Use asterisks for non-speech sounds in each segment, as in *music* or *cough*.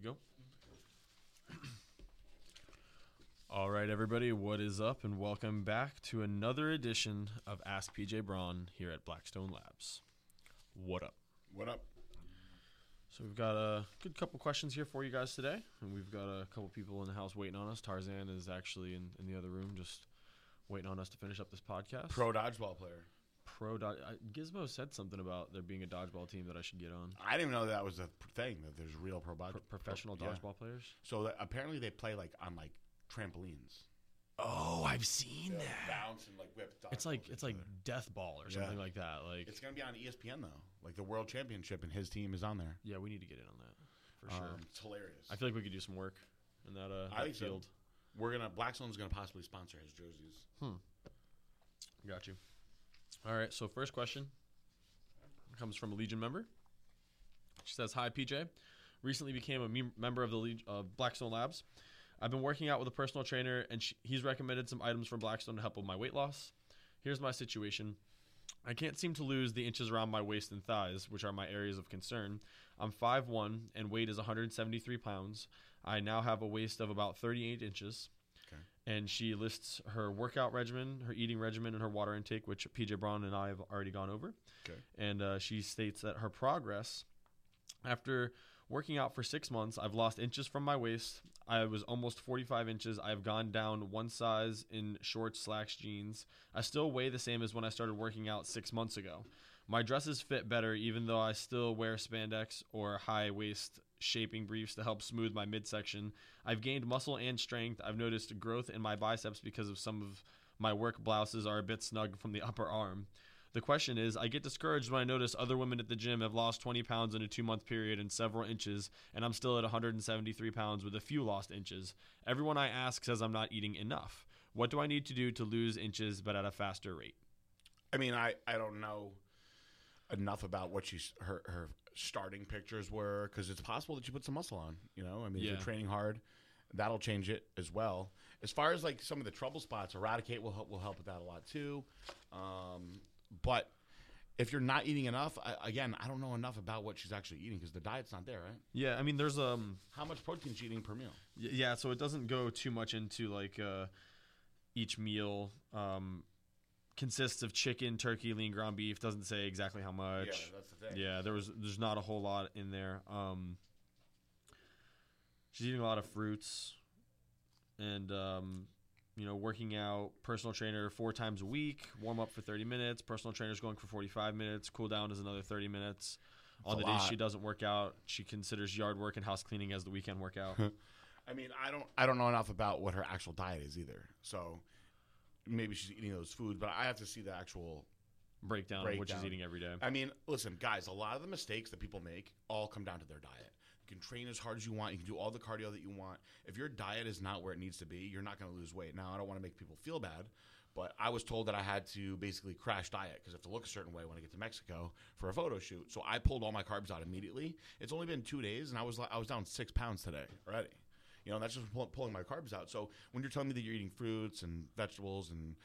Good to go. All right, everybody, what is up, and welcome back to another edition of Ask PJ Braun here at Blackstone Labs. What up? What up? So we've got a good couple questions here for you guys today, and we've got a couple people in the house waiting on us. Tarzan is actually in, in the other room, just waiting on us to finish up this podcast. Pro dodgeball player. Pro dodge. I, Gizmo said something about there being a dodgeball team that I should get on. I didn't even know that was a thing that there's real pro, Pro- professional pro- yeah. dodgeball players. So that apparently they play like on like trampolines. Oh, I've seen like, bounce and like whip. It's like it's like death ball or Yeah. something like that. Like it's gonna be on ESPN though. Like the World Championship and his team is on there. yeah, we need to get in on that for sure. Um, it's hilarious. I feel like we could do some work in that uh I that think so. field. We're gonna Blackstone's gonna possibly sponsor his jerseys. Hmm. Got you. All right. So first question comes from a Legion member. She says, "Hi PJ, recently became a mem- member of the Leg- uh, Blackstone Labs. I've been working out with a personal trainer, and sh- he's recommended some items from Blackstone to help with my weight loss. Here's my situation." I can't seem to lose the inches around my waist and thighs, which are my areas of concern. I'm 5'1 and weight is 173 pounds. I now have a waist of about 38 inches. And she lists her workout regimen, her eating regimen, and her water intake, which PJ Braun and I have already gone over. Okay. And uh, she states that her progress after working out for six months, I've lost inches from my waist. I was almost 45 inches. I've gone down one size in shorts, slacks, jeans. I still weigh the same as when I started working out six months ago. My dresses fit better, even though I still wear spandex or high waist shaping briefs to help smooth my midsection. I've gained muscle and strength. I've noticed growth in my biceps because of some of my work blouses are a bit snug from the upper arm. The question is, I get discouraged when I notice other women at the gym have lost 20 pounds in a two month period and several inches, and I'm still at 173 pounds with a few lost inches. Everyone I ask says I'm not eating enough. What do I need to do to lose inches but at a faster rate? I mean, I I don't know enough about what she's her her starting pictures were because it's possible that she put some muscle on. You know, I mean, if Yeah. you're training hard, that'll change it as well. As far as like some of the trouble spots, eradicate will help will help with that a lot too. Um, but if you're not eating enough, I, again, I don't know enough about what she's actually eating because the diet's not there, right? Yeah, I mean, there's um, How much protein is she eating per meal? y- yeah, so it doesn't go too much into like uh, each meal um, consists of chicken, turkey, lean ground beef. Doesn't say exactly how much. Yeah, that's the thing. Yeah, there was there's not a whole lot in there. Um, she's eating a lot of fruits, and um, you know, working out. Personal trainer four times a week. Warm up for 30 minutes. Personal trainer's going for 45 minutes. Cool down is another 30 minutes. On the days she doesn't work out, she considers yard work and house cleaning as the weekend workout. *laughs* I mean, I don't I don't know enough about what her actual diet is either. So maybe she's eating those foods, but I have to see the actual breakdown, of what she's eating every day. I mean, listen, guys, a lot of the mistakes that people make all come down to their diet. You can train as hard as you want, you can do all the cardio that you want. If your diet is not where it needs to be, you're not going to lose weight. Now, I don't want to make people feel bad, but I was told that I had to basically crash diet because I have to look a certain way when I get to Mexico for a photo shoot. So I pulled all my carbs out immediately. It's only been two days, and I was like, I was down six pounds today already. You know, that's just pull, pulling my carbs out. So when you're telling me that you're eating fruits and vegetables and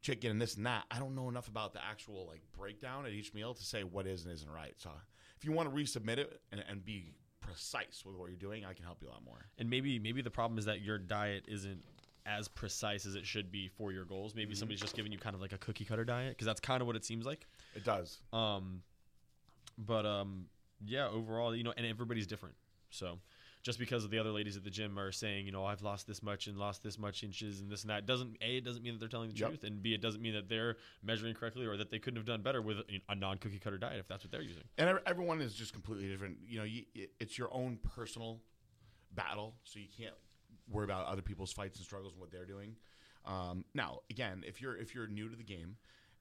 chicken and this and that, I don't know enough about the actual like breakdown at each meal to say what is and isn't right. So if you want to resubmit it and, and be precise with what you're doing, I can help you a lot more. and maybe maybe the problem is that your diet isn't as precise as it should be for your goals. Maybe somebody's just giving you kind of like a cookie cutter diet because that's kind of what it seems like. It does. Um, but um, yeah, overall, you know, and everybody's different. So just because of the other ladies at the gym are saying, you know, I've lost this much and lost this much inches and this and that, doesn't a it doesn't mean that they're telling the Yep. truth, and b it doesn't mean that they're measuring correctly or that they couldn't have done better with a non cookie cutter diet if that's what they're using. And everyone is just completely different. You know, you, it's your own personal battle, so you can't worry about other people's fights and struggles and what they're doing. Um, now, again, if you're if you're new to the game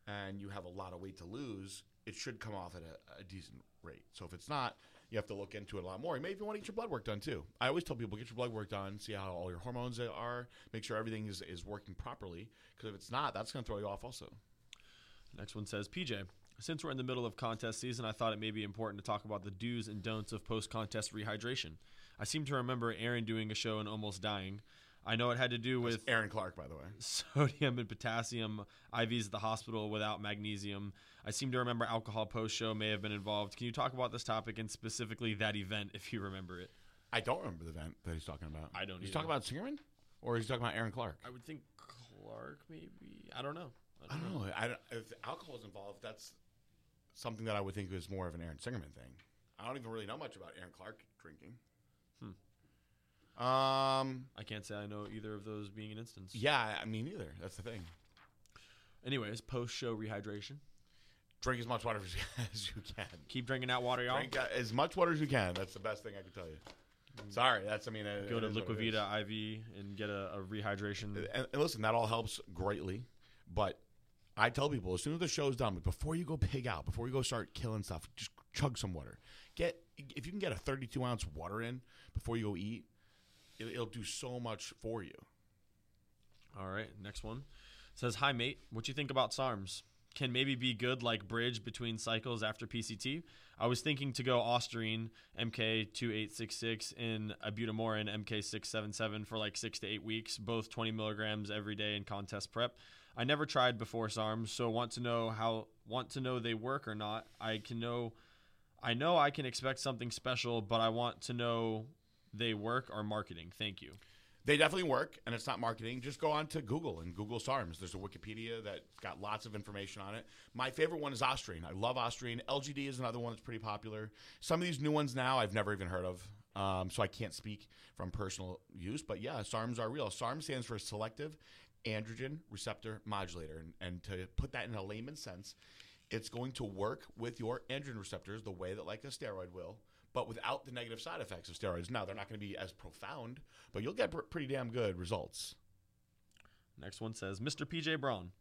and you have a lot of weight to lose, it should come off at a, a decent rate. So if it's not, you have to look into it a lot more. You may even want to get your blood work done too. I always tell people get your blood work done, see how all your hormones are, make sure everything is, is working properly. Because if it's not, that's going to throw you off also. Next one says, PJ, since we're in the middle of contest season, I thought it may be important to talk about the do's and don'ts of post contest rehydration. I seem to remember Aaron doing a show and almost dying. I know it had to do with Aaron Clark, by the way. sodium and potassium, IVs at the hospital without magnesium. I seem to remember alcohol post show may have been involved. Can you talk about this topic and specifically that event if you remember it? I don't remember the event that he's talking about. I don't He's either. talking about Singerman, or he's talking about Aaron Clark. I would think Clark, maybe. I don't know. I don't know. I don't, if alcohol is involved, that's something that I would think is more of an Aaron Singerman thing. I don't even really know much about Aaron Clark drinking. Um. I can't say I know either of those being an instance. Yeah, I mean, neither. That's the thing. Anyways, post show rehydration. Drink as much water as you- *laughs* as you can. Keep drinking that water, y'all. Drink uh, as much water as you can. That's the best thing I can tell you. Sorry, that's I mean. it- Go it to. Liquivida IV and get a, a rehydration. and, and listen, that all helps greatly. But I tell people as soon as the show's done, but before you go pig out, before you go start killing stuff, just chug some water. Get if you can get a 32 ounce water in before you go eat, it, it'll do so much for you. All right, next one says, "Hi mate, what you think about SARMs? Can maybe be good like bridge between cycles after PCT. I was thinking to go Ostarine MK2866 in Ibutamoren MK677 for like six to eight weeks, both 20 milligrams every day in contest prep. I never tried before SARMs, so want to know how want to know they work or not. I can know, I know I can expect something special, but I want to know they work or marketing. Thank you." They definitely work, and it's not marketing. Just go on to Google and Google SARMs. There's a Wikipedia that's got lots of information on it. My favorite one is Ostarine. I love Ostarine. LGD is another one that's pretty popular. Some of these new ones now I've never even heard of, um, so I can't speak from personal use. But yeah, SARMs are real. SARM stands for Selective Androgen Receptor Modulator, and, and to put that in a layman's sense, it's going to work with your androgen receptors the way that like a steroid will but without the negative side effects of steroids now they're not going to be as profound but you'll get pr- pretty damn good results Next one says, Mr. PJ Braun,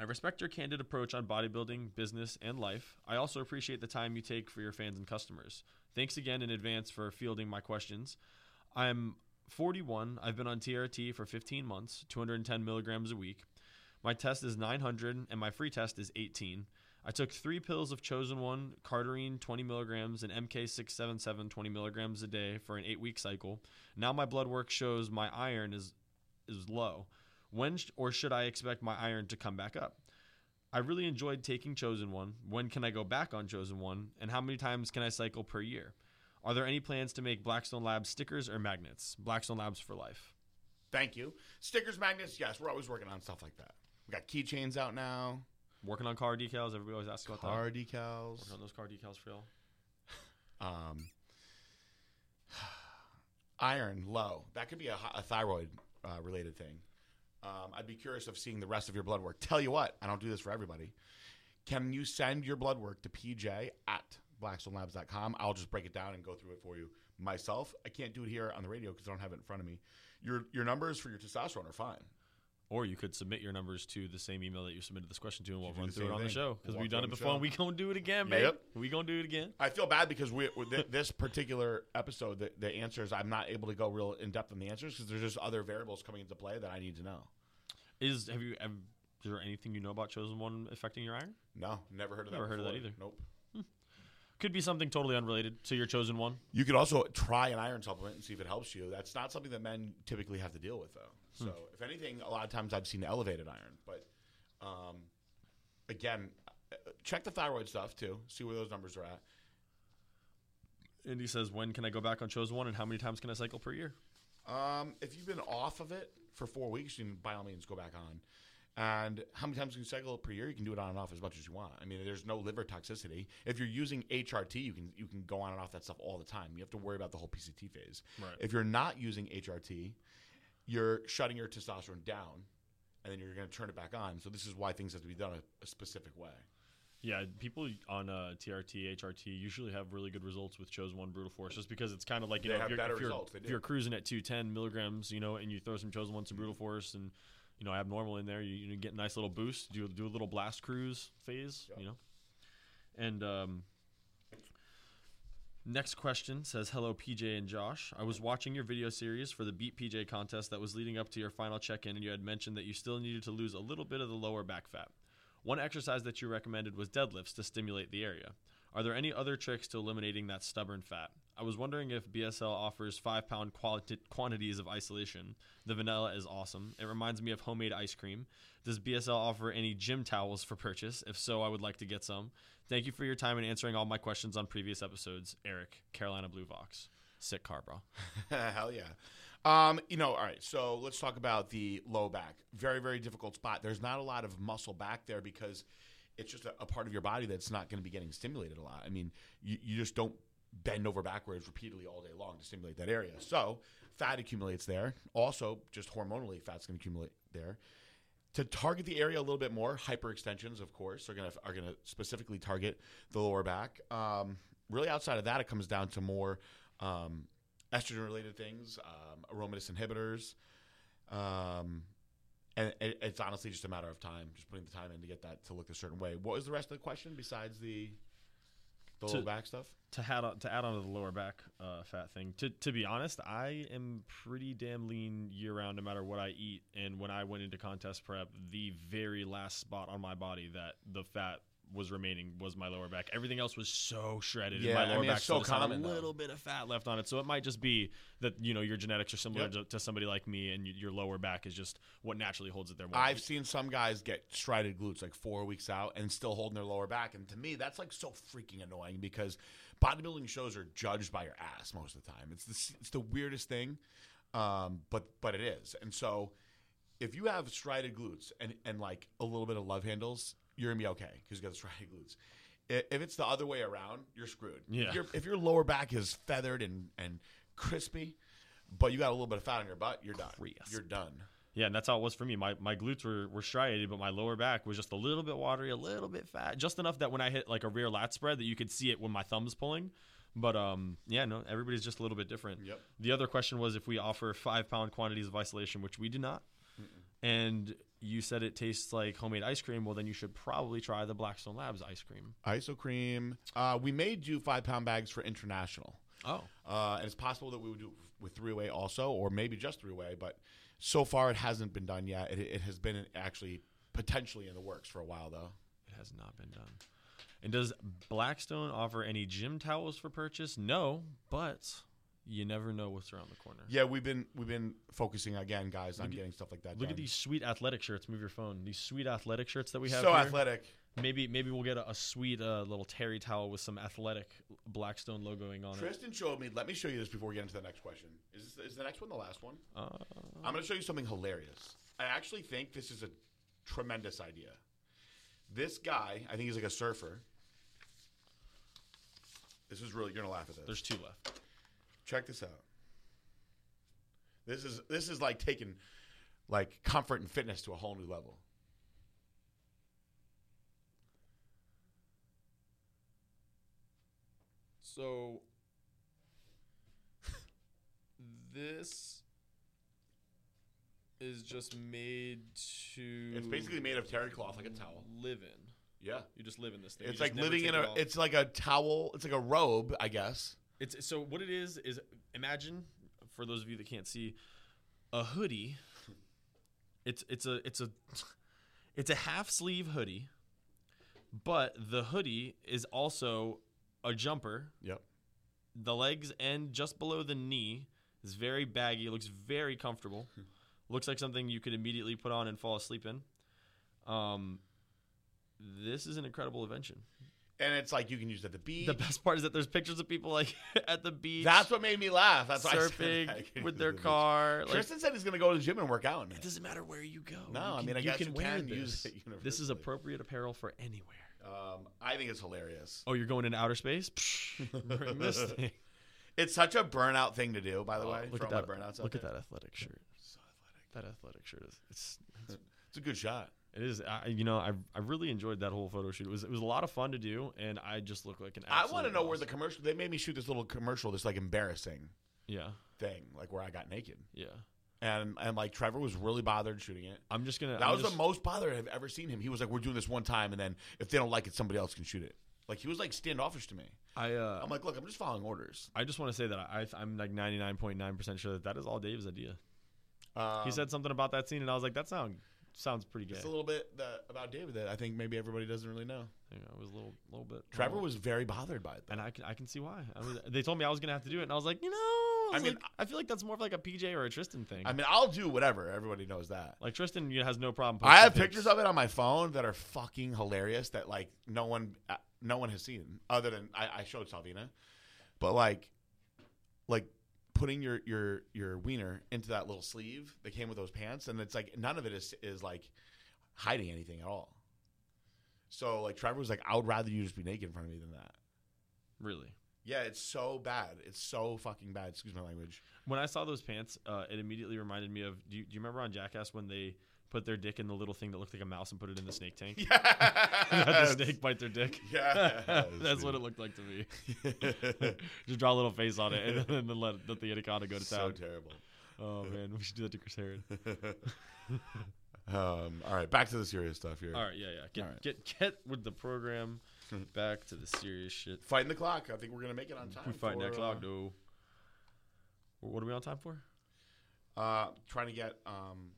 I respect your candid approach on bodybuilding, business, and life. I also appreciate the time you take for your fans and customers. Thanks again in advance for fielding my questions. I'm 41. I've been on TRT for 15 months, 210 milligrams a week. My test is 900, and my free test is 18. I took three pills of Chosen One, Cardarine 20 milligrams, and MK677 20 milligrams a day for an eight week cycle. Now my blood work shows my iron is is low. When sh- or should I expect my iron to come back up? I really enjoyed taking Chosen One. When can I go back on Chosen One? And how many times can I cycle per year? Are there any plans to make Blackstone Labs stickers or magnets? Blackstone Labs for life. thank you stickers magnets yes we're always working on stuff like that we got keychains out now Working on car decals. Everybody always asks about car that. Car decals. Working on those car decals for y'all. *sighs* um, *sighs* iron low. That could be a, a thyroid uh, related thing. Um, i'd be curious of seeing the rest of your blood work. Tell you what i don't do this for everybody. Can you send your blood work to pj at blackstonelabs.com i'll just break it down and go through it for you myself. I can't do it here on the radio because i don't have it in front of me. Your your numbers for your testosterone are fine Or you could submit your numbers to the same email that you submitted this question to, and we'll run through it on the show because We'll we've done it through on the before, and we gonna do it again, babe. Yep. We gonna do it again. I feel bad because we this particular episode, the, the answers I'm not able to go real in depth on the answers because there's just other variables coming into play that I need to know. Is have you? Have, is there anything you know about Chosen One affecting your iron? No, never heard of that. Never heard of that either. Nope. Hmm. Could be something totally unrelated to your Chosen One. You could also try an iron supplement and see if it helps you. That's not something that men typically have to deal with, though. So, if anything, a lot of times I've seen elevated iron. But um, again, check the thyroid stuff too. See where those numbers are at. Indy says, "When can I go back on Chosen One, and how many times can I cycle per year?" Um, if you've been off of it for four weeks, you can by all means go back on. And how many times can you cycle per year? You can do it on and off as much as you want. I mean, there's no liver toxicity. If you're using HRT, you can you can go on and off that stuff all the time. You have to worry about the whole PCT phase. Right. If you're not using HRT, you're shutting your testosterone down, and then you're going to turn it back on. So this is why things have to be done a, a specific way. Yeah, people on uh, TRT, HRT usually have really good results with Chosen One Brutal Force, just because it's kind of like you They know if you're, if, you're, if you're cruising at 210 milligrams, you know, and you throw some Chosen One, some Brutal Force, and you know abnormal in there, you, you get a nice little boost. Do do a little blast cruise phase, Yep. you know. And um, next question says, "Hello, PJ and Josh. I was watching your video series for the Beat PJ contest that was leading up to your final check-in, and you had mentioned that you still needed to lose a little bit of the lower back fat. One exercise that you recommended was deadlifts to stimulate the area. Are there any other tricks to eliminating that stubborn fat? I was wondering if BSL offers five pound quality- quantities of isolation. The vanilla is awesome. It reminds me of homemade ice cream. Does BSL offer any gym towels for purchase? If so, I would like to get some. Thank you for your time and answering all my questions on previous episodes. Eric, Carolina Blue Vox. Sick car, bro. *laughs* Hell yeah. Um, you know, all right. So let's talk about the low back. Very, very difficult spot. There's not a lot of muscle back there because it's just a, a part of your body that's not going to be getting stimulated a lot. I mean, you, you just don't bend over backwards repeatedly all day long to stimulate that area. So fat accumulates there. Also, just hormonally, fat's going to accumulate there. To target the area a little bit more, hyperextensions, of course, are going to are going to specifically target the lower back. Um, really, outside of that, it comes down to more um, estrogen related things, um, aromatase inhibitors. Um, and it, it's honestly just a matter of time, just putting the time in to get that to look a certain way. What was the rest of the question besides the the To- low back stuff? to add on, to add on to the lower back uh, fat thing. To to be honest, I am pretty damn lean year round, no matter what I eat. And when I went into contest prep, the very last spot on my body that the fat was remaining was my lower back. Everything else was so shredded. Yeah, my I lower mean, back so common, a though. little bit of fat left on it. So it might just be that you know your genetics are similar Yep. to, to somebody like me, and your lower back is just what naturally holds it there. More. I've seen some guys get striated glutes like four weeks out and still holding their lower back, and to me, that's like so freaking annoying because bodybuilding shows are judged by your ass most of the time. It's the it's the weirdest thing, um, but but it is. And so, if you have striated glutes and and like a little bit of love handles, you're gonna be okay because you got the striated glutes. If it's the other way around, you're screwed. Yeah. If, your if your lower back is feathered and and crispy, but you got a little bit of fat on your butt, you're done. Crisp. You're done. Yeah, and that's how it was for me. My my glutes were, were striated, but my lower back was just a little bit watery, a little bit fat, just enough that when I hit like a rear lat spread, that you could see it when my thumb's pulling. But um, yeah, no, everybody's just a little bit different. Yep. The other question was if we offer five pound quantities of isolation, which we do not. And you said it tastes like homemade ice cream. Well, then you should probably try the Blackstone Labs ice cream. ISO cream. Uh, we may do five pound bags for international. Oh, Uh, and it's possible that we would do with three way also, or maybe just three way. But so far, it hasn't been done yet. It, it has been actually potentially in the works for a while, though. it has not been done. And does Blackstone offer any gym towels for purchase? No, but you never know what's around the corner. Yeah, we've been we've been focusing again, guys, on at- getting stuff like that. Look done. at these sweet athletic shirts. Move your phone. These sweet athletic shirts that we have. so here. athletic. Maybe maybe we'll get a, a sweet uh, little terry towel with some athletic Blackstone logoing on it. Tristan showed me. Let me show you this before we get into the next question. Is this, is the next one the last one? Uh, I'm going to show you something hilarious. I actually think this is a tremendous idea. This guy, I think he's like a surfer. This is really you're gonna laugh at this. there's two left. Check this out. This is this is like taking like comfort and fitness to a whole new level. So *laughs* this is just made to. It's basically made of terry cloth like a towel. live in. Yeah. You just live in this thing. It's You like living in a it it's like a towel, it's like a robe, I guess. It's so what it is is imagine for those of you that can't see a hoodie. It's it's a it's a it's a half sleeve hoodie, but the hoodie is also a jumper. Yep. The legs end just below the knee. It's very baggy. It looks very comfortable. *laughs* looks like something you could immediately put on and fall asleep in. Um, this is an incredible invention. And it's like you can use it at the beach. The best part is that there's pictures of people like *laughs* at the beach. That's what made me laugh. That's why I surfing. *laughs* With their the car. Like, Tristan said he's going to go to the gym and work out. It doesn't matter where you go. No, You I mean, I you guess can you wear can use this. it *laughs* This is appropriate apparel for anywhere. Um, I think it's hilarious. Oh, you're going into outer space? Psh, this thing. It's such a burnout thing to do, by the Oh, way. look at that! my burnouts out Look at there. that athletic shirt. So athletic. That athletic shirt is it's, it's It's a good shot. It is. I, you know, I I really enjoyed that whole photo shoot. It was it was a lot of fun to do, and I just look like an. I want to know where the commercial. They made me shoot this little commercial, this like embarrassing yeah thing, like where I got naked, yeah. and and like Trevor was really bothered shooting it. I'm just gonna. That I'm was just, the most bothered I've ever seen him. He was like, "We're doing this one time, and then if they don't like it, somebody else can shoot it." Like he was like standoffish to me. I uh, I'm like, "Look, I'm just following orders." I just want to say that I I'm like 99.9 percent sure that that is all Dave's idea. Um, he said something about that scene, and I was like, that sound sounds pretty good. just a little bit that, about David that I think maybe everybody doesn't really know. You know, it was a little little bit. Trevor was very bothered by it. Though. and I can I can see why. I mean, they told me I was gonna have to do it, and I was like, you know, I, I mean, like- I feel like that's more of like a PJ or a Tristan thing. I mean, I'll do whatever. Everybody knows that. like Tristan you has no problem. I have pictures of it on my phone that are fucking hilarious. That like no one, uh, no one has seen other than I, I showed Salvina, but like like putting your your your wiener into that little sleeve that came with those pants, and it's like none of it is is like hiding anything at all. So like Trevor was like, I would rather you just be naked in front of me than that. Really. Yeah, it's so bad. It's so fucking bad. Excuse my language. When I saw those pants, uh, it immediately reminded me of. Do you, do you remember on Jackass when they put their dick in the little thing that looked like a mouse and put it in the snake tank? *laughs* *laughs* Yeah, the snake bite their dick. Yeah, *laughs* That's what it looked like to me. Just draw a little face on it and then, then let, let the anaconda go to so town. terrible. Oh man, we should do that to Chris Herod. um, all right, back to the serious stuff here. All right, yeah, yeah. Get right. get get with the program. Back to the serious shit. Fighting the clock. I think we're gonna make it on time. We fighting that clock, uh, though. What are we on time for? Uh, trying to get um,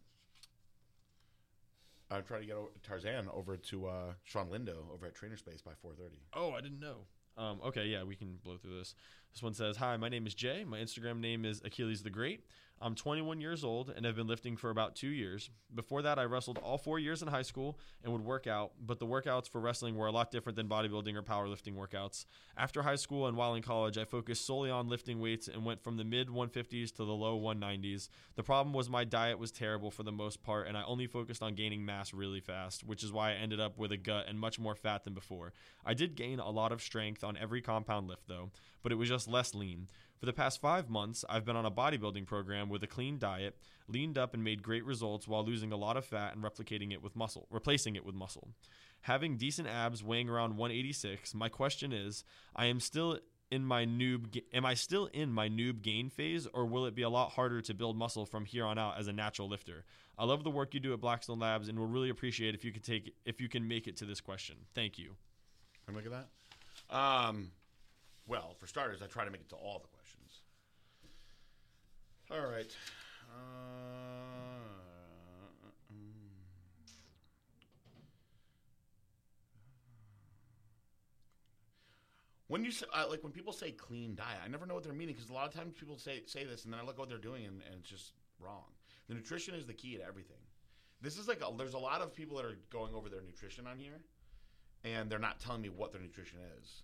I'm trying to get o- Tarzan over to uh, Sean Lindo over at Trainer Space by 4:30. Oh, I didn't know. Um, okay, yeah, we can blow through this. This one says, "Hi, my name is Jay. My Instagram name is Achilles the Great. I'm 21 years old and have been lifting for about two years. Before that, I wrestled all four years in high school and would work out, but the workouts for wrestling were a lot different than bodybuilding or powerlifting workouts. After high school and while in college, I focused solely on lifting weights and went from the mid 150s to the low 190s. The problem was my diet was terrible for the most part, and I only focused on gaining mass really fast, which is why I ended up with a gut and much more fat than before. I did gain a lot of strength on every compound lift, though, but it was just less lean. For the past five months, I've been on a bodybuilding program with a clean diet, leaned up and made great results while losing a lot of fat and replicating it with muscle, replacing it with muscle. Having decent abs weighing around 186, my question is, I am still in my noob am I still in my noob gain phase or will it be a lot harder to build muscle from here on out as a natural lifter? I love the work you do at Blackstone Labs and will really appreciate if you could take if you can make it to this question. Thank you. Can I look at that? Um, well, for starters, I try to make it to all the questions. All right. Uh, mm. when you say, uh, like when people say clean diet, I never know what they're meaning because a lot of times people say say this and then I look at what they're doing and, and it's just wrong. The nutrition is the key to everything. This is like a, there's a lot of people that are going over their nutrition on here, and they're not telling me what their nutrition is.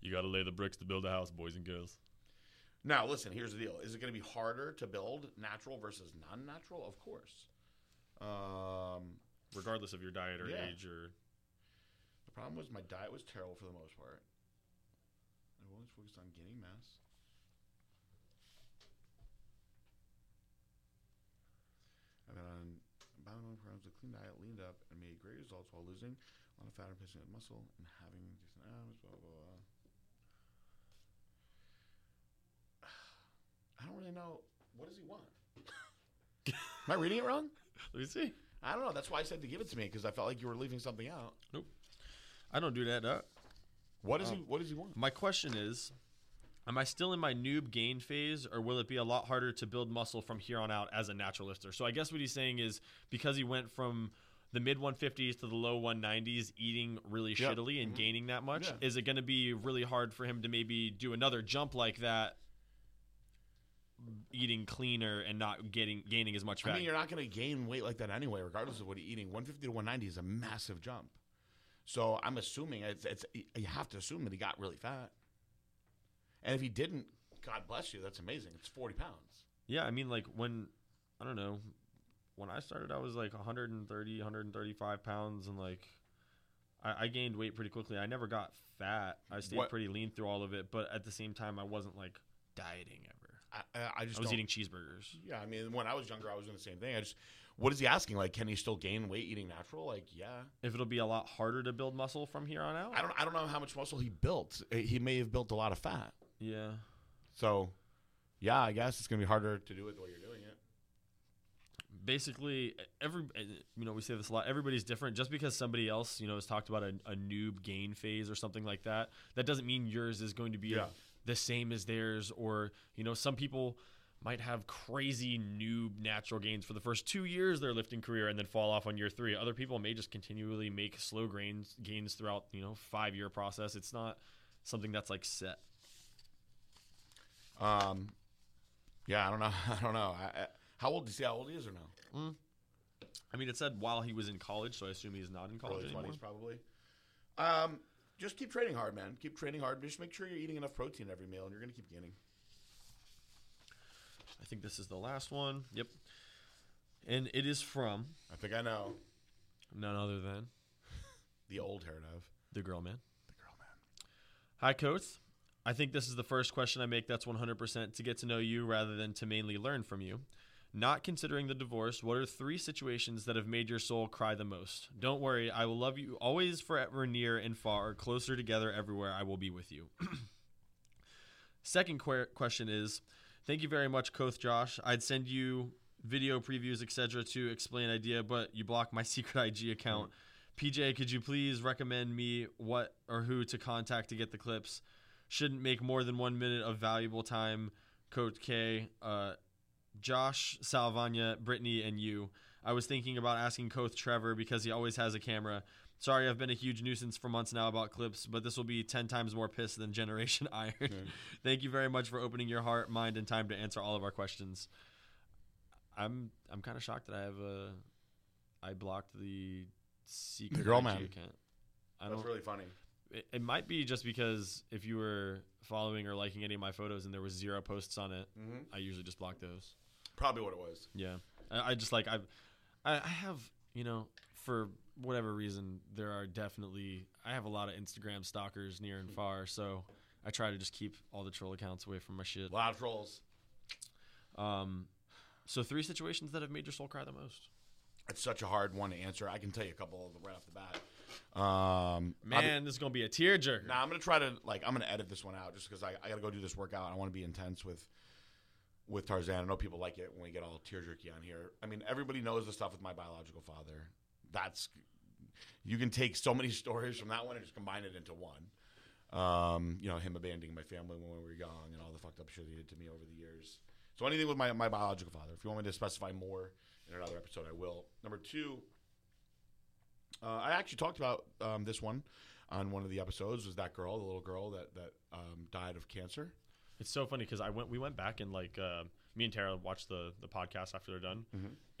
You got to lay the bricks to build a house, boys and girls. Now, listen. Here's the deal: Is it going to be harder to build natural versus non-natural? Of course. Um, Regardless of your diet or Yeah. age or the problem was my diet was terrible for the most part. I always focused on gaining mass. And then on bodybuilding programs, a clean diet, leaned up, and made great results while losing a lot of fat and with muscle and having decent abs. Blah blah blah. I don't really know. What does he want? Am I reading it wrong? *laughs* let me see. I don't know. That's why I said to give it to me because I felt like you were leaving something out. Nope. I don't do that. Uh, What does Um, he? What does he want? My question is Am I still in my noob gain phase, or will it be a lot harder to build muscle from here on out as a natural lifter? So I guess what he's saying is because he went from the mid 150s to the low 190s, eating really shittily and Mhm. gaining that much, Yeah. is it going to be really hard for him to maybe do another jump like that, eating cleaner and not getting gaining as much fat? I mean, you're not going to gain weight like that anyway, regardless of what you're eating. 150 to 190 is a massive jump. So I'm assuming it's, it's you have to assume that he got really fat. And if he didn't, God bless you, that's amazing. It's 40 pounds. Yeah, I mean, like when I don't know, when I started, I was like 130, 135 pounds, and like I, I gained weight pretty quickly. I never got fat. I stayed What- pretty lean through all of it, but at the same time, I wasn't like dieting ever. I, I, just I was don't- eating cheeseburgers. Yeah, I mean, when I was younger, I was doing the same thing. I just, what is he asking? Like, can he still gain weight eating natural? Like, yeah. If it'll be a lot harder to build muscle from here on out, I don't, I don't know how much muscle he built. Uh, He may have built a lot of fat. yeah. So, yeah, I guess it's gonna be harder to do it the way you're doing it. Basically, every you know we say this a lot. Everybody's different. Just because somebody else you know has talked about a, a noob gain phase or something like that, that doesn't mean yours is going to be Yeah. The same as theirs. Or you know, some people might have crazy noob natural gains for the first two years of their lifting career and then fall off on year three. Other people may just continually make slow gains gains throughout you know five year process. It's not something that's like set. Um, yeah, I don't know. *laughs* I don't know. I, I, how old? Do you see how old he is or no? I mean, it said while he was in college, so I assume he's not in college Early anymore. twenties, probably. Um, just keep training hard, man. Keep training hard. Just make sure you're eating enough protein every meal, and you're gonna keep gaining. I think this is the last one. Yep. And it is from I think I know none other than *laughs* the old hair of the girl man. the girl man. Hi, Coach. I think this is the first question I make that's 100% to get to know you rather than to mainly learn from you. Not considering the divorce, what are three situations that have made your soul cry the most? Don't worry, I will love you always, forever, near and far, closer together everywhere. I will be with you. *clears throat* Second que- question is Thank you very much, Koth Josh. I'd send you video previews, etc., to explain idea, but you block my *laughs* secret IG account. PJ, could you please recommend me what or who to contact to get the clips? Shouldn't make more than one minute of valuable time. Coach K, uh, Josh, Salvania, Brittany, and you. I was thinking about asking Koth Trevor because he always has a camera. Sorry, I've been a huge nuisance for months now about clips, but this will be 10 times more pissed than Generation *laughs* Iron. Thank you very much for opening your heart, mind, and time to answer all of our questions. I'm I'm kind of shocked that I have a I blocked the secret girl IG man. account. I That's really funny. It, it might be just because if you were following or liking any of my photos and there was zero posts on it, Mm-hmm. I usually just block those. Probably what it was. Yeah, I, I just like I've I, I have you know for whatever reason there are definitely I have a lot of Instagram stalkers near and far, so I try to just keep all the troll accounts away from my shit. A lot of trolls. Um, so three situations that have made your soul cry the most. It's such a hard one to answer. I can tell you a couple of them right off the bat. Um, Man, this is gonna be a tearjerker. Now I'm gonna try to like I'm gonna edit this one out just because I, I gotta go do this workout. I want to be intense with with Tarzan. I know people like it when we get all tear jerky on here. I mean, everybody knows the stuff with my biological father. That's you can take so many *laughs* stories from that one and just combine it into one. Um, you know, him abandoning my family when we were young and all the fucked up shit he did to me over the years. So anything with my, my biological father. If you want me to specify more in another episode, I will. Number two, uh, I actually talked about um, this one on one of the episodes. Was that girl, the little girl that that um, died of cancer? It's so funny because I went we went back and like uh, me and Tara watched the the podcast after they're done,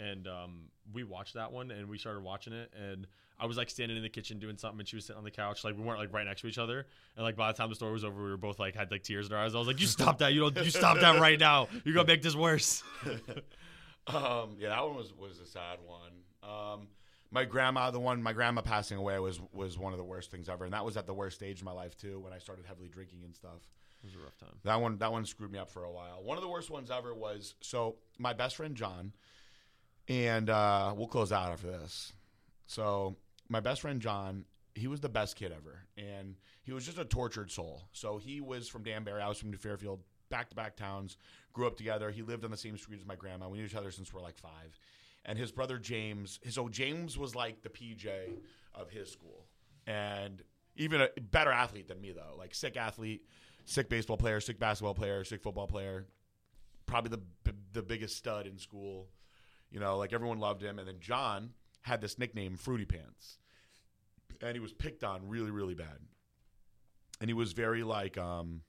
and um, we watched that one and we started watching it and I was like standing in the kitchen doing something and she was sitting on the couch like we weren't like right next to each other and like by the time the story was over we were both like had like tears in our eyes. I was like, you stop that! You don't you stop that right now! You're gonna make this worse. *laughs* Um, yeah, that one was was a sad one. Um, my grandma, the one my grandma passing away was was one of the worst things ever, and that was at the worst stage of my life too, when I started heavily drinking and stuff. Was a rough time. That one that one screwed me up for a while. One of the worst ones ever was so my best friend John, and uh, we'll close out after this. So my best friend John, he was the best kid ever, and he was just a tortured soul. So he was from Danbury, I was from New Fairfield, back to back towns. Grew up together. He lived on the same street as my grandma. We knew each other since we were like five. And his brother James, his so James was like the PJ of his school, and even a better athlete than me though, like sick athlete, sick baseball player, sick basketball player, sick football player, probably the the biggest stud in school. You know, like everyone loved him. And then John had this nickname, Fruity Pants, and he was picked on really, really bad. And he was very like, um,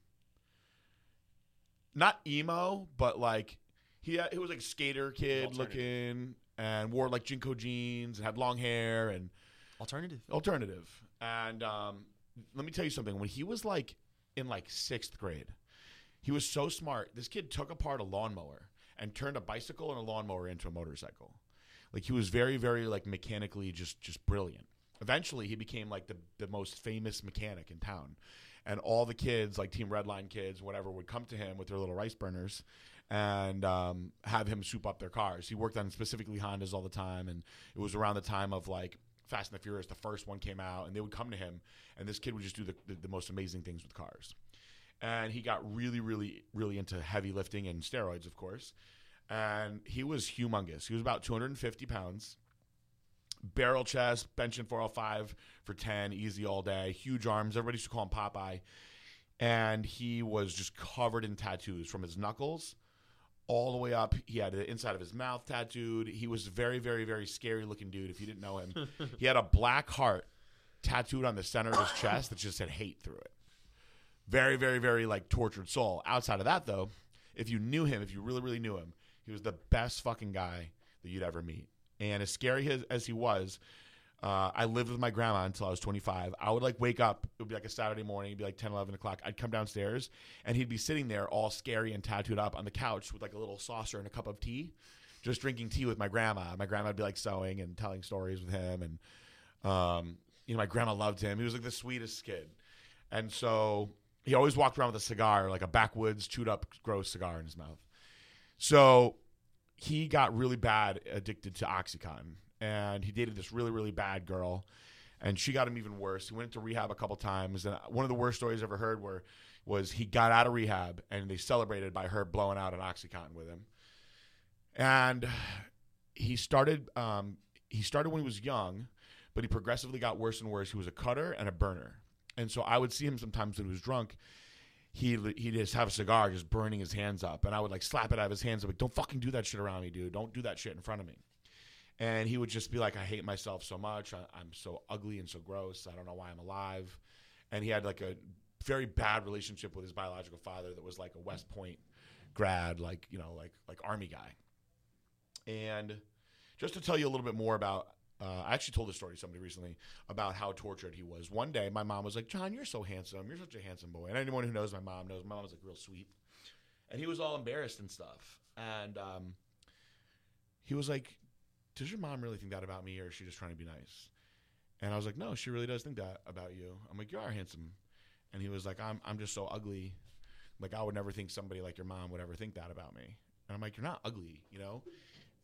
not emo, but like he had, he was like skater kid looking, and wore like JNCO jeans and had long hair and Alternative. alternative. And um, let me tell you something. When he was like in like sixth grade, he was so smart. This kid took apart a lawnmower and turned a bicycle and a lawnmower into a motorcycle. Like he was very, very like mechanically just just brilliant. Eventually, he became like the the most famous mechanic in town, and all the kids, like Team Redline kids, whatever, would come to him with their little rice burners and um, have him soup up their cars. He worked on specifically Hondas all the time, and it was around the time of like Fast and the Furious, the first one came out, and they would come to him, and this kid would just do the, the, the most amazing things with cars. And he got really, really, really into heavy lifting and steroids, of course. And he was humongous. He was about 250 pounds, barrel chest, benching 405 for 10, easy all day, huge arms. Everybody used to call him Popeye. And he was just covered in tattoos from his knuckles all the way up. He had the inside of his mouth tattooed. He was very, very, very scary looking dude if you didn't know him. *laughs* he had a black heart tattooed on the center of his *laughs* chest that just said hate through it. Very, very, very like tortured soul. Outside of that, though, if you knew him, if you really, really knew him, he was the best fucking guy that you'd ever meet. And as scary as, as he was, Uh, I lived with my grandma until I was 25. I would like wake up. It would be like a Saturday morning. It'd be like 10, 11 o'clock. I'd come downstairs and he'd be sitting there all scary and tattooed up on the couch with like a little saucer and a cup of tea, just drinking tea with my grandma. My grandma would be like sewing and telling stories with him. And, um, you know, my grandma loved him. He was like the sweetest kid. And so he always walked around with a cigar, like a backwoods, chewed up, gross cigar in his mouth. So he got really bad addicted to Oxycontin and he dated this really, really bad girl. And she got him even worse. He went into rehab a couple times. And one of the worst stories I ever heard were, was he got out of rehab and they celebrated by her blowing out an Oxycontin with him. And he started, um, he started when he was young, but he progressively got worse and worse. He was a cutter and a burner. And so I would see him sometimes when he was drunk he he just have a cigar, just burning his hands up, and I would like slap it out of his hands. I'm like, don't fucking do that shit around me, dude. Don't do that shit in front of me. And he would just be like, I hate myself so much. I, I'm so ugly and so gross. I don't know why I'm alive. And he had like a very bad relationship with his biological father that was like a West Point grad, like you know, like like army guy. And just to tell you a little bit more about uh, I actually told this story to somebody recently about how tortured he was. One day, my mom was like, "John, you're so handsome. You're such a handsome boy." And anyone who knows my mom knows my mom was like real sweet, and he was all embarrassed and stuff. And um, he was like, "Does your mom really think that about me, or is she just trying to be nice?" And I was like, "No, she really does think that about you." I'm like, "You are handsome," and he was like, "I'm I'm just so ugly. Like I would never think somebody like your mom would ever think that about me." And I'm like, "You're not ugly, you know."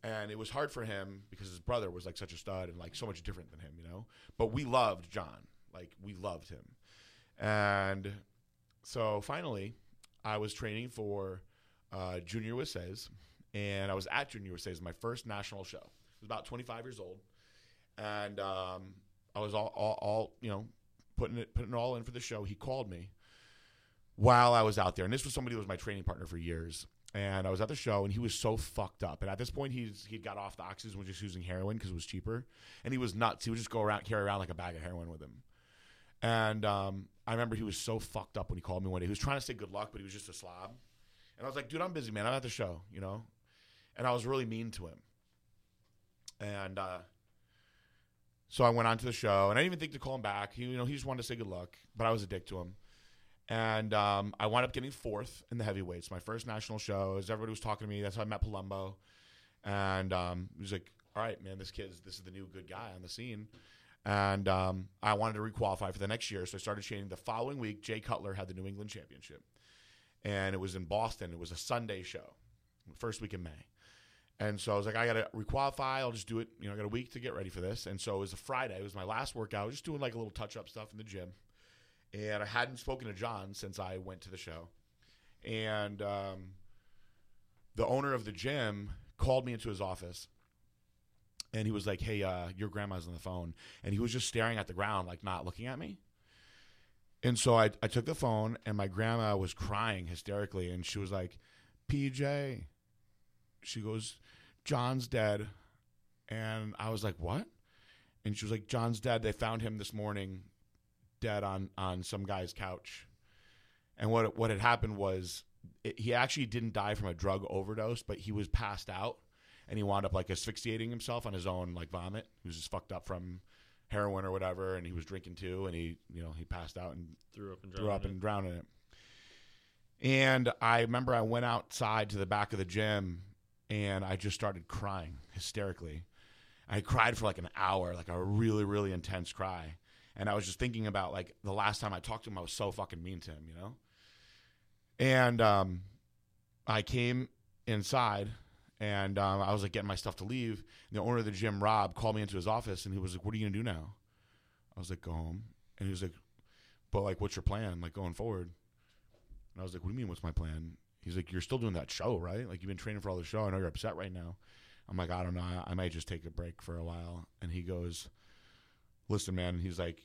and it was hard for him because his brother was like such a stud and like so much different than him, you know. But we loved John, like we loved him, and so finally, I was training for uh, Junior USA's, and I was at Junior USA's my first national show. Was about 25 years old, and um, I was all, all, all you know putting it putting it all in for the show. He called me while I was out there, and this was somebody who was my training partner for years and I was at the show, and he was so fucked up. And at this point, he's he'd got off the oxys and was just using heroin because it was cheaper. And he was nuts. He would just go around, carry around like a bag of heroin with him. And um, I remember he was so fucked up when he called me one day. He was trying to say good luck, but he was just a slob. And I was like, dude, I'm busy, man. I'm at the show, you know. And I was really mean to him. And uh, so I went on to the show, and I didn't even think to call him back. He, you know, he just wanted to say good luck, but I was a dick to him and um, I wound up getting fourth in the heavyweights. My first national show. As everybody was talking to me, that's how I met Palumbo, and um, he was like, "All right, man, this kid's this is the new good guy on the scene." And um, I wanted to requalify for the next year, so I started training. The following week, Jay Cutler had the New England Championship, and it was in Boston. It was a Sunday show, first week in May. And so I was like, I got to requalify. I'll just do it. You know, I got a week to get ready for this. And so it was a Friday. It was my last workout. I was just doing like a little touch up stuff in the gym and I hadn't spoken to John since I went to the show. And um, the owner of the gym called me into his office, and he was like, "Hey, uh, your grandma's on the phone," and he was just staring at the ground, like not looking at me. And so I, I took the phone, and my grandma was crying hysterically, and she was like, "PJ," she goes, "John's dead," and I was like, "What?" And she was like, "John's dead. They found him this morning dead on on some guy's couch. And what what had happened was it, he actually didn't die from a drug overdose, but he was passed out and he wound up like asphyxiating himself on his own like vomit. He was just fucked up from heroin or whatever, and he was drinking too, and he you know he passed out and threw up and threw up and drowned in it. And I remember I went outside to the back of the gym and I just started crying hysterically. I cried for like an hour, like a really, really intense cry and I was just thinking about like the last time I talked to him, I was so fucking mean to him, you know. And um, I came inside, and um, I was like getting my stuff to leave. And the owner of the gym, Rob, called me into his office, and he was like, "What are you gonna do now?" I was like, "Go home." And he was like, "But like, what's your plan, like going forward?" And I was like, "What do you mean, what's my plan?" He's like, "You're still doing that show, right? Like you've been training for all the show. I know you're upset right now." I'm like, "I don't know. I, might just take a break for a while." And he goes listen, man, he's like,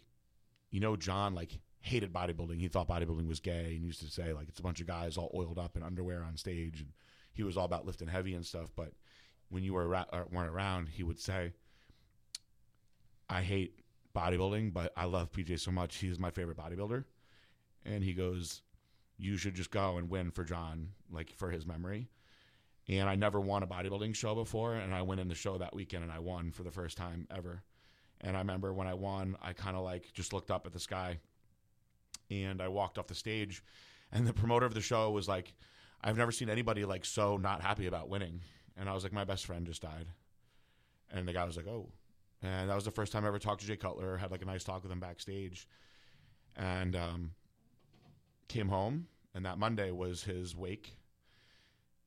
you know, John like hated bodybuilding. He thought bodybuilding was gay and used to say like it's a bunch of guys all oiled up in underwear on stage, and he was all about lifting heavy and stuff. But when you were around, uh, weren't around, he would say, "I hate bodybuilding, but I love PJ so much. He's my favorite bodybuilder." And he goes, "You should just go and win for John, like for his memory." And I never won a bodybuilding show before, and I went in the show that weekend and I won for the first time ever And I remember when I won, I kind of like just looked up at the sky and I walked off the stage. And the promoter of the show was like, I've never seen anybody like so not happy about winning. And I was like, my best friend just died. And the guy was like, oh. And that was the first time I ever talked to Jay Cutler, had like a nice talk with him backstage. And um, came home, and that Monday was his wake.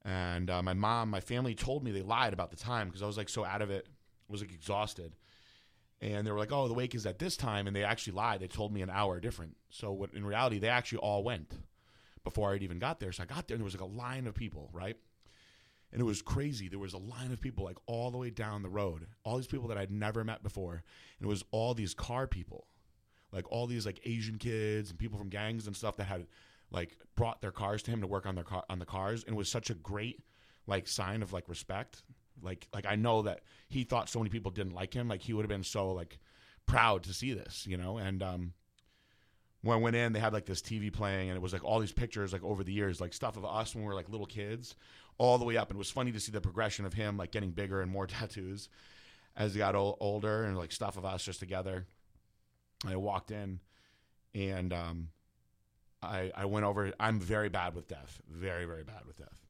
And uh, my mom, my family told me they lied about the time because I was like so out of it, was like exhausted. And they were like, "Oh, the wake is at this time," and they actually lied. They told me an hour different. So what, in reality, they actually all went before I'd even got there. So I got there, and there was like a line of people, right? And it was crazy. There was a line of people like all the way down the road. All these people that I'd never met before, and it was all these car people, like all these like Asian kids and people from gangs and stuff that had like brought their cars to him to work on their car on the cars, and it was such a great like sign of like respect. Like like I know that he thought so many people didn't like him. Like he would have been so like proud to see this, you know. And um, when I went in, they had like this TV playing, and it was like all these pictures like over the years, like stuff of us when we were like little kids, all the way up. And it was funny to see the progression of him like getting bigger and more *laughs* tattoos as he got ol- older, and like stuff of us just together. I walked in, and um, I, I went over. I'm very bad with death, very very bad with death.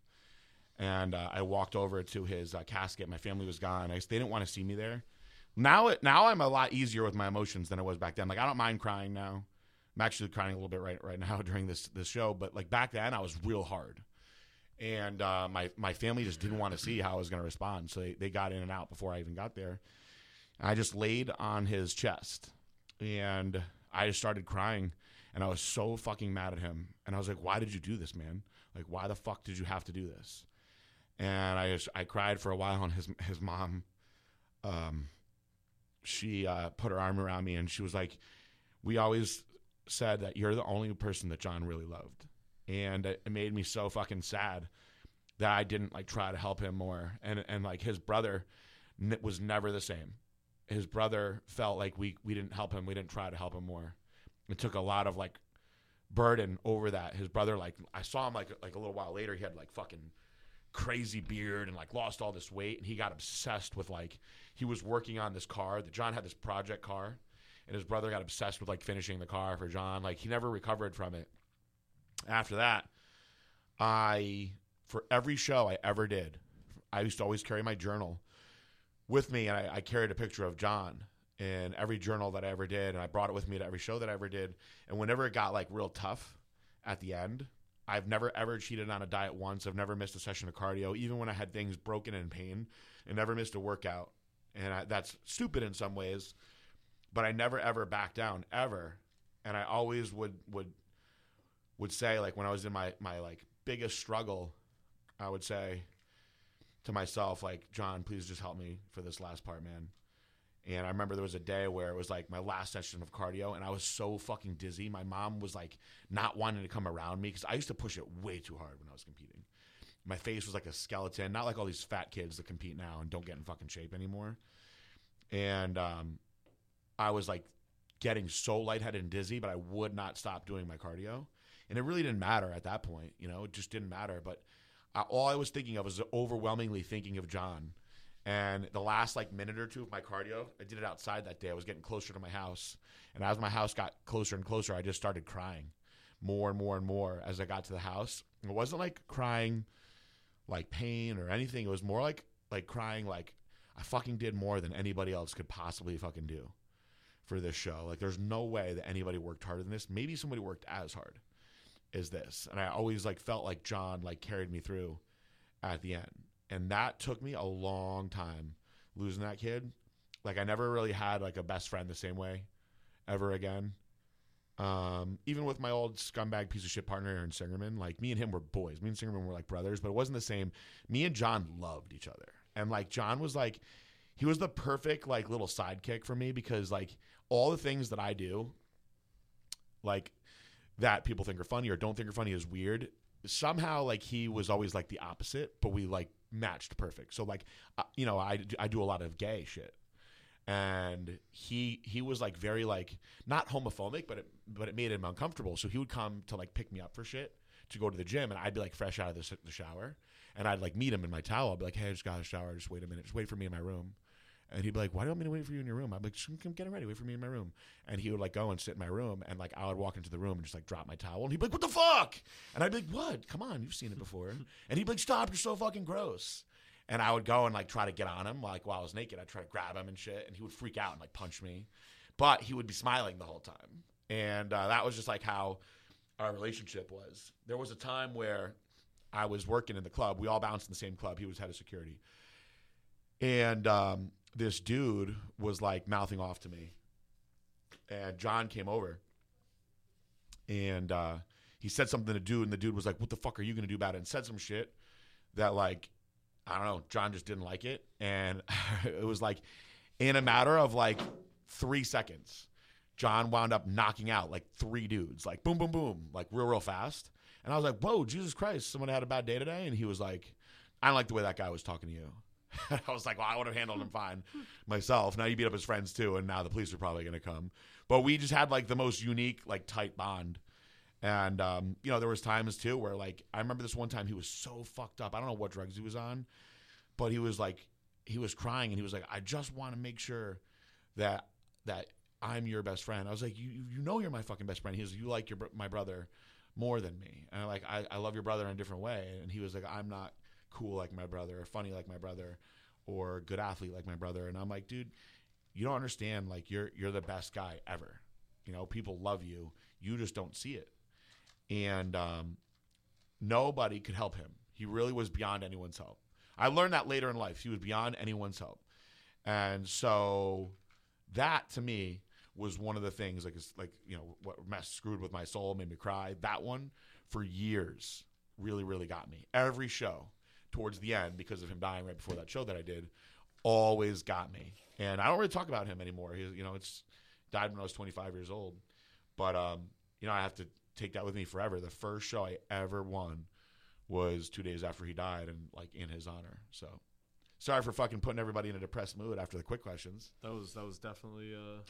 And uh, I walked over to his uh, casket. My family was gone. I, they didn't want to see me there. Now, it, now I'm a lot easier with my emotions than I was back then. Like I don't mind crying now. I'm actually crying a little bit right right now *laughs* during this this show. But like back then, I was real hard, and uh, my my family just didn't want to see how I was going to respond. So they, they got in and out before I even got there. I just laid on his chest, and I just started crying and I was so fucking mad at him. And I was like, "Why did you do this, man? Like, why the fuck did you have to do this?" And I just, I cried for a while. And his his mom, um, she uh, put her arm around me and she was like, "We always said that you're the only person that John really loved," and it, it made me so fucking sad that I didn't like try to help him more. And and like his brother was never the same. His brother felt like we we didn't help him. We didn't try to help him more it took a lot of like burden over that. His brother, like, I saw him like like a little while later. He had like fucking crazy beard and like lost all this weight, and he got obsessed with like he was working on this car. That John had this project car, and his brother got obsessed with like finishing the car for John. Like he never recovered from it. After that, I for every show I ever did, I used to always carry my journal with me, and I, I carried a picture of John in every journal that I ever did, and I brought it with me to every show that I ever did. And whenever it got like real tough at the end, I've never ever cheated on a diet once. I've never missed a session of cardio, even when I had things broken and pain, and never missed a workout. And I, that's stupid in some ways, but I never ever backed down ever. And I always would would would say like when I was in my my like biggest struggle, I would say to myself like John, please just help me for this last part, man. And I remember there was a day where it was like my last session of cardio, and I was so fucking dizzy. My mom was like not wanting to come around me because I used to push it way too hard when I was competing. My face was like a skeleton, not like all these fat kids that compete now and don't get in fucking shape anymore. And um, I was like getting so lightheaded and dizzy, but I would not stop doing my cardio. And it really didn't matter at that point, you know, it just didn't matter. But All I was thinking of was overwhelmingly thinking of John and the last like minute or two of my cardio, I did it outside that day. I was getting closer to my house. And as my house got closer and closer, I just started crying more and more and more as I got to the house. It wasn't like crying like pain or anything. It was more like like crying like I fucking did more than anybody else could possibly fucking do for this show. Like there's no way that anybody worked harder than this. Maybe somebody worked as hard as this. And I always like felt like John like carried me through at the end and that took me a long time losing that kid. Like I never really had like a best friend the same way ever again. Um, even with my old scumbag piece of shit partner Aaron Singerman, like me and him were boys. Me and Singerman were like brothers, but it wasn't the same. Me and John loved each other, and like John was like, he was the perfect like little sidekick for me because like all the things that I do, like that people think are funny or don't think are funny is weird. Somehow, like he was always like the opposite, but we like matched perfect. So like, uh, you know, I I do a lot of gay shit, and he he was like very like not homophobic, but it but it made him uncomfortable. So he would come to like pick me up for shit to go to the gym, and I'd be like fresh out of the, the shower, and I'd like meet him in my towel. I'd be like, hey, I just got a shower. Just wait a minute. Just wait for me in my room. And he'd be like, "Why do you want me to wait for you in your room?" I'm like, "Come getting ready. Wait for me in my room." And he would like go and sit in my room, and like I would walk into the room and just like drop my towel, and he'd be like, "What the fuck?" And I'd be like, "What? Come on, you've seen it before." *laughs* and he'd be like, "Stop! You're so fucking gross." And I would go and like try to get on him, like while I was naked. I'd try to grab him and shit, and he would freak out and like punch me, but he would be smiling the whole time. And uh, that was just like how our relationship was. There was a time where I was working in the club. We all bounced in the same club. He was head of security. And um, this dude was like mouthing off to me. And John came over and uh, he said something to dude, and the dude was like, What the fuck are you to do about it? And said some shit that, like, I don't know, John just didn't like it. And *laughs* it was like, in a matter of like three seconds, John wound up knocking out like three dudes, like boom, boom, boom, like real, real fast. And I was like, whoa, Jesus Christ, someone had a bad day today? And he was like, I don't like the way that guy was talking to you. *laughs* I was like, well, I would have handled him fine myself. Now you beat up his friends too, and now the police are probably going to come. But we just had like the most unique, like tight bond. And um, you know, there was times too where like I remember this one time he was so fucked up. I don't know what drugs he was on, but he was like he was crying and he was like, I just want to make sure that that I'm your best friend. I was like, you you know you're my fucking best friend. He was you like your my brother more than me, and I like I, I love your brother in a different way. And he was like, I'm not cool like my brother, or funny like my brother, or good athlete like my brother. And I'm like, dude, you don't understand. Like you're you're the best guy ever. You know, people love you. You just don't see it. And um, nobody could help him. He really was beyond anyone's help. I learned that later in life. He was beyond anyone's help. And so that to me was one of the things like like you know what messed screwed with my soul made me cry that one for years really really got me every show towards the end because of him dying right before that show that I did always got me. And I don't really talk about him anymore. He you know it's died when I was 25 years old. But um you know I have to take that with me forever. The first show I ever won was 2 days after he died and like in his honor. So sorry for fucking putting everybody in a depressed mood after the quick questions. That was that was definitely uh,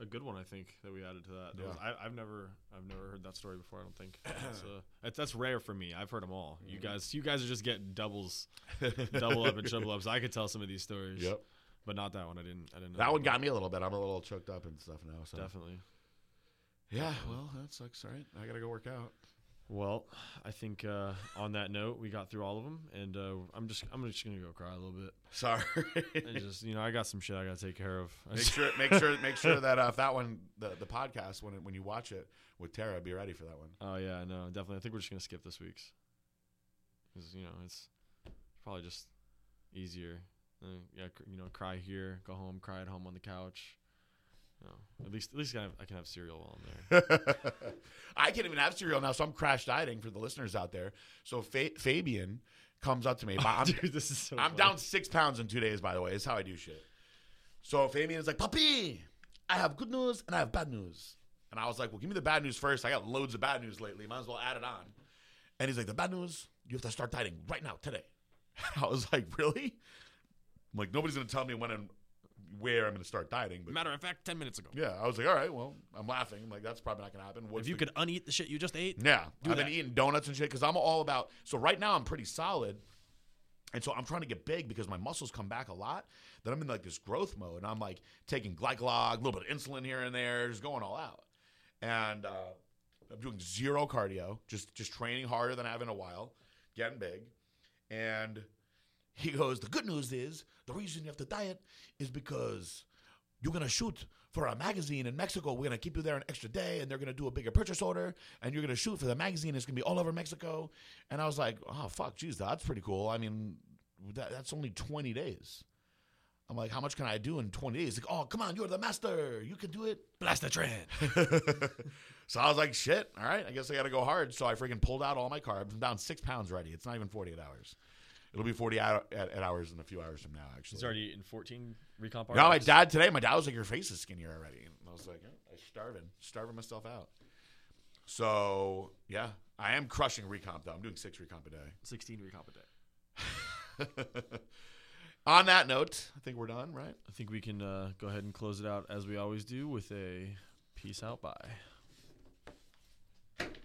a good one. I think that we added to that. Yeah. I, I've never I've never heard that story before. I don't think *clears throat* that's, uh, that's, rare for me. I've heard them all. You Mm-hmm. guys you guys are just getting doubles, *laughs* double up and triple ups. I could tell some of these stories. Yep. But not that one. I didn't. I didn't. Know That one got me a little bit. I'm a little choked up and stuff now. So definitely. yeah, well, that sucks. All right, I gotta go work out. Well, I think uh, on that note, we got through all of them, and uh, I'm just I'm just gonna go cry a little bit. Sorry. And just you know, I got some shit I gotta take care of. Make sure, make sure, make sure that uh, if *laughs* that one, the the podcast, when it, when you watch it with Tara, be ready for that one. Oh yeah, no, definitely. I think we're just gonna skip this week's because you know it's probably just easier. Uh, yeah, you know, cry here, go home, cry at home on the couch. Know, at least at least I, have, I can have cereal while I'm there. *laughs* I can't even have cereal now, so I'm crash dieting for the listeners out there. So Fa- Fabian comes up to me. Oh, I'm, Dude, this is so. I'm funny. down six pounds in two days, by the way. Is how I do shit. So Fabian is like, Puppy, I have good news and I have bad news. And I was like, Well, give me the bad news first. I got loads of bad news lately. Might as well add it on. And he's like, The bad news, you have to start dieting right now, today. *laughs* I was like, Really? I'm like, nobody's gonna tell me when and where I'm gonna start dieting. But Matter of fact, ten minutes ago. yeah, I was like, All right, well, I'm laughing. I'm like, that's probably not gonna happen. What's if you the- could uneat the shit you just ate, yeah, Do I've been eating donuts and shit because I'm all about. So right now I'm pretty solid, and so I'm trying to get big because my muscles come back a lot. Then I'm in like this growth mode, and I'm like taking glycolog, a little bit of insulin here and there, just going all out. And uh, I'm doing zero cardio, just just training harder than I have in a while, getting big. And he goes, the good news is the reason you have to diet is because you're gonna shoot for a magazine in Mexico. We're gonna keep you there an extra day, and they're gonna do a bigger purchase order, and you're gonna shoot for the magazine. It's gonna be all over Mexico. And I was like, oh fuck, geez, that's pretty cool. I mean, that, that's only 20 days. I'm like, how much can I do in 20 days? Like, oh, come on, you're the master. You can do it. blast the trend. *laughs* *laughs* so I was like, shit, all right, I guess I got to go hard. So I freaking pulled out all my carbs. I'm down six pounds already. It's not even 48 hours. It'll be 40 hour, at, at hours in a few hours from now, actually. He's already in 14 recomp. No, my dad today, my dad was like, your face is skinnier already. And I was like, "Yeah, I'm starving, starving myself out. So, yeah, I am crushing recomp, though. I'm doing six recomp a day. 16 recomp a day. *laughs* On that note, I think we're done, right? I think we can uh, go ahead and close it out as we always do with a peace out. Bye.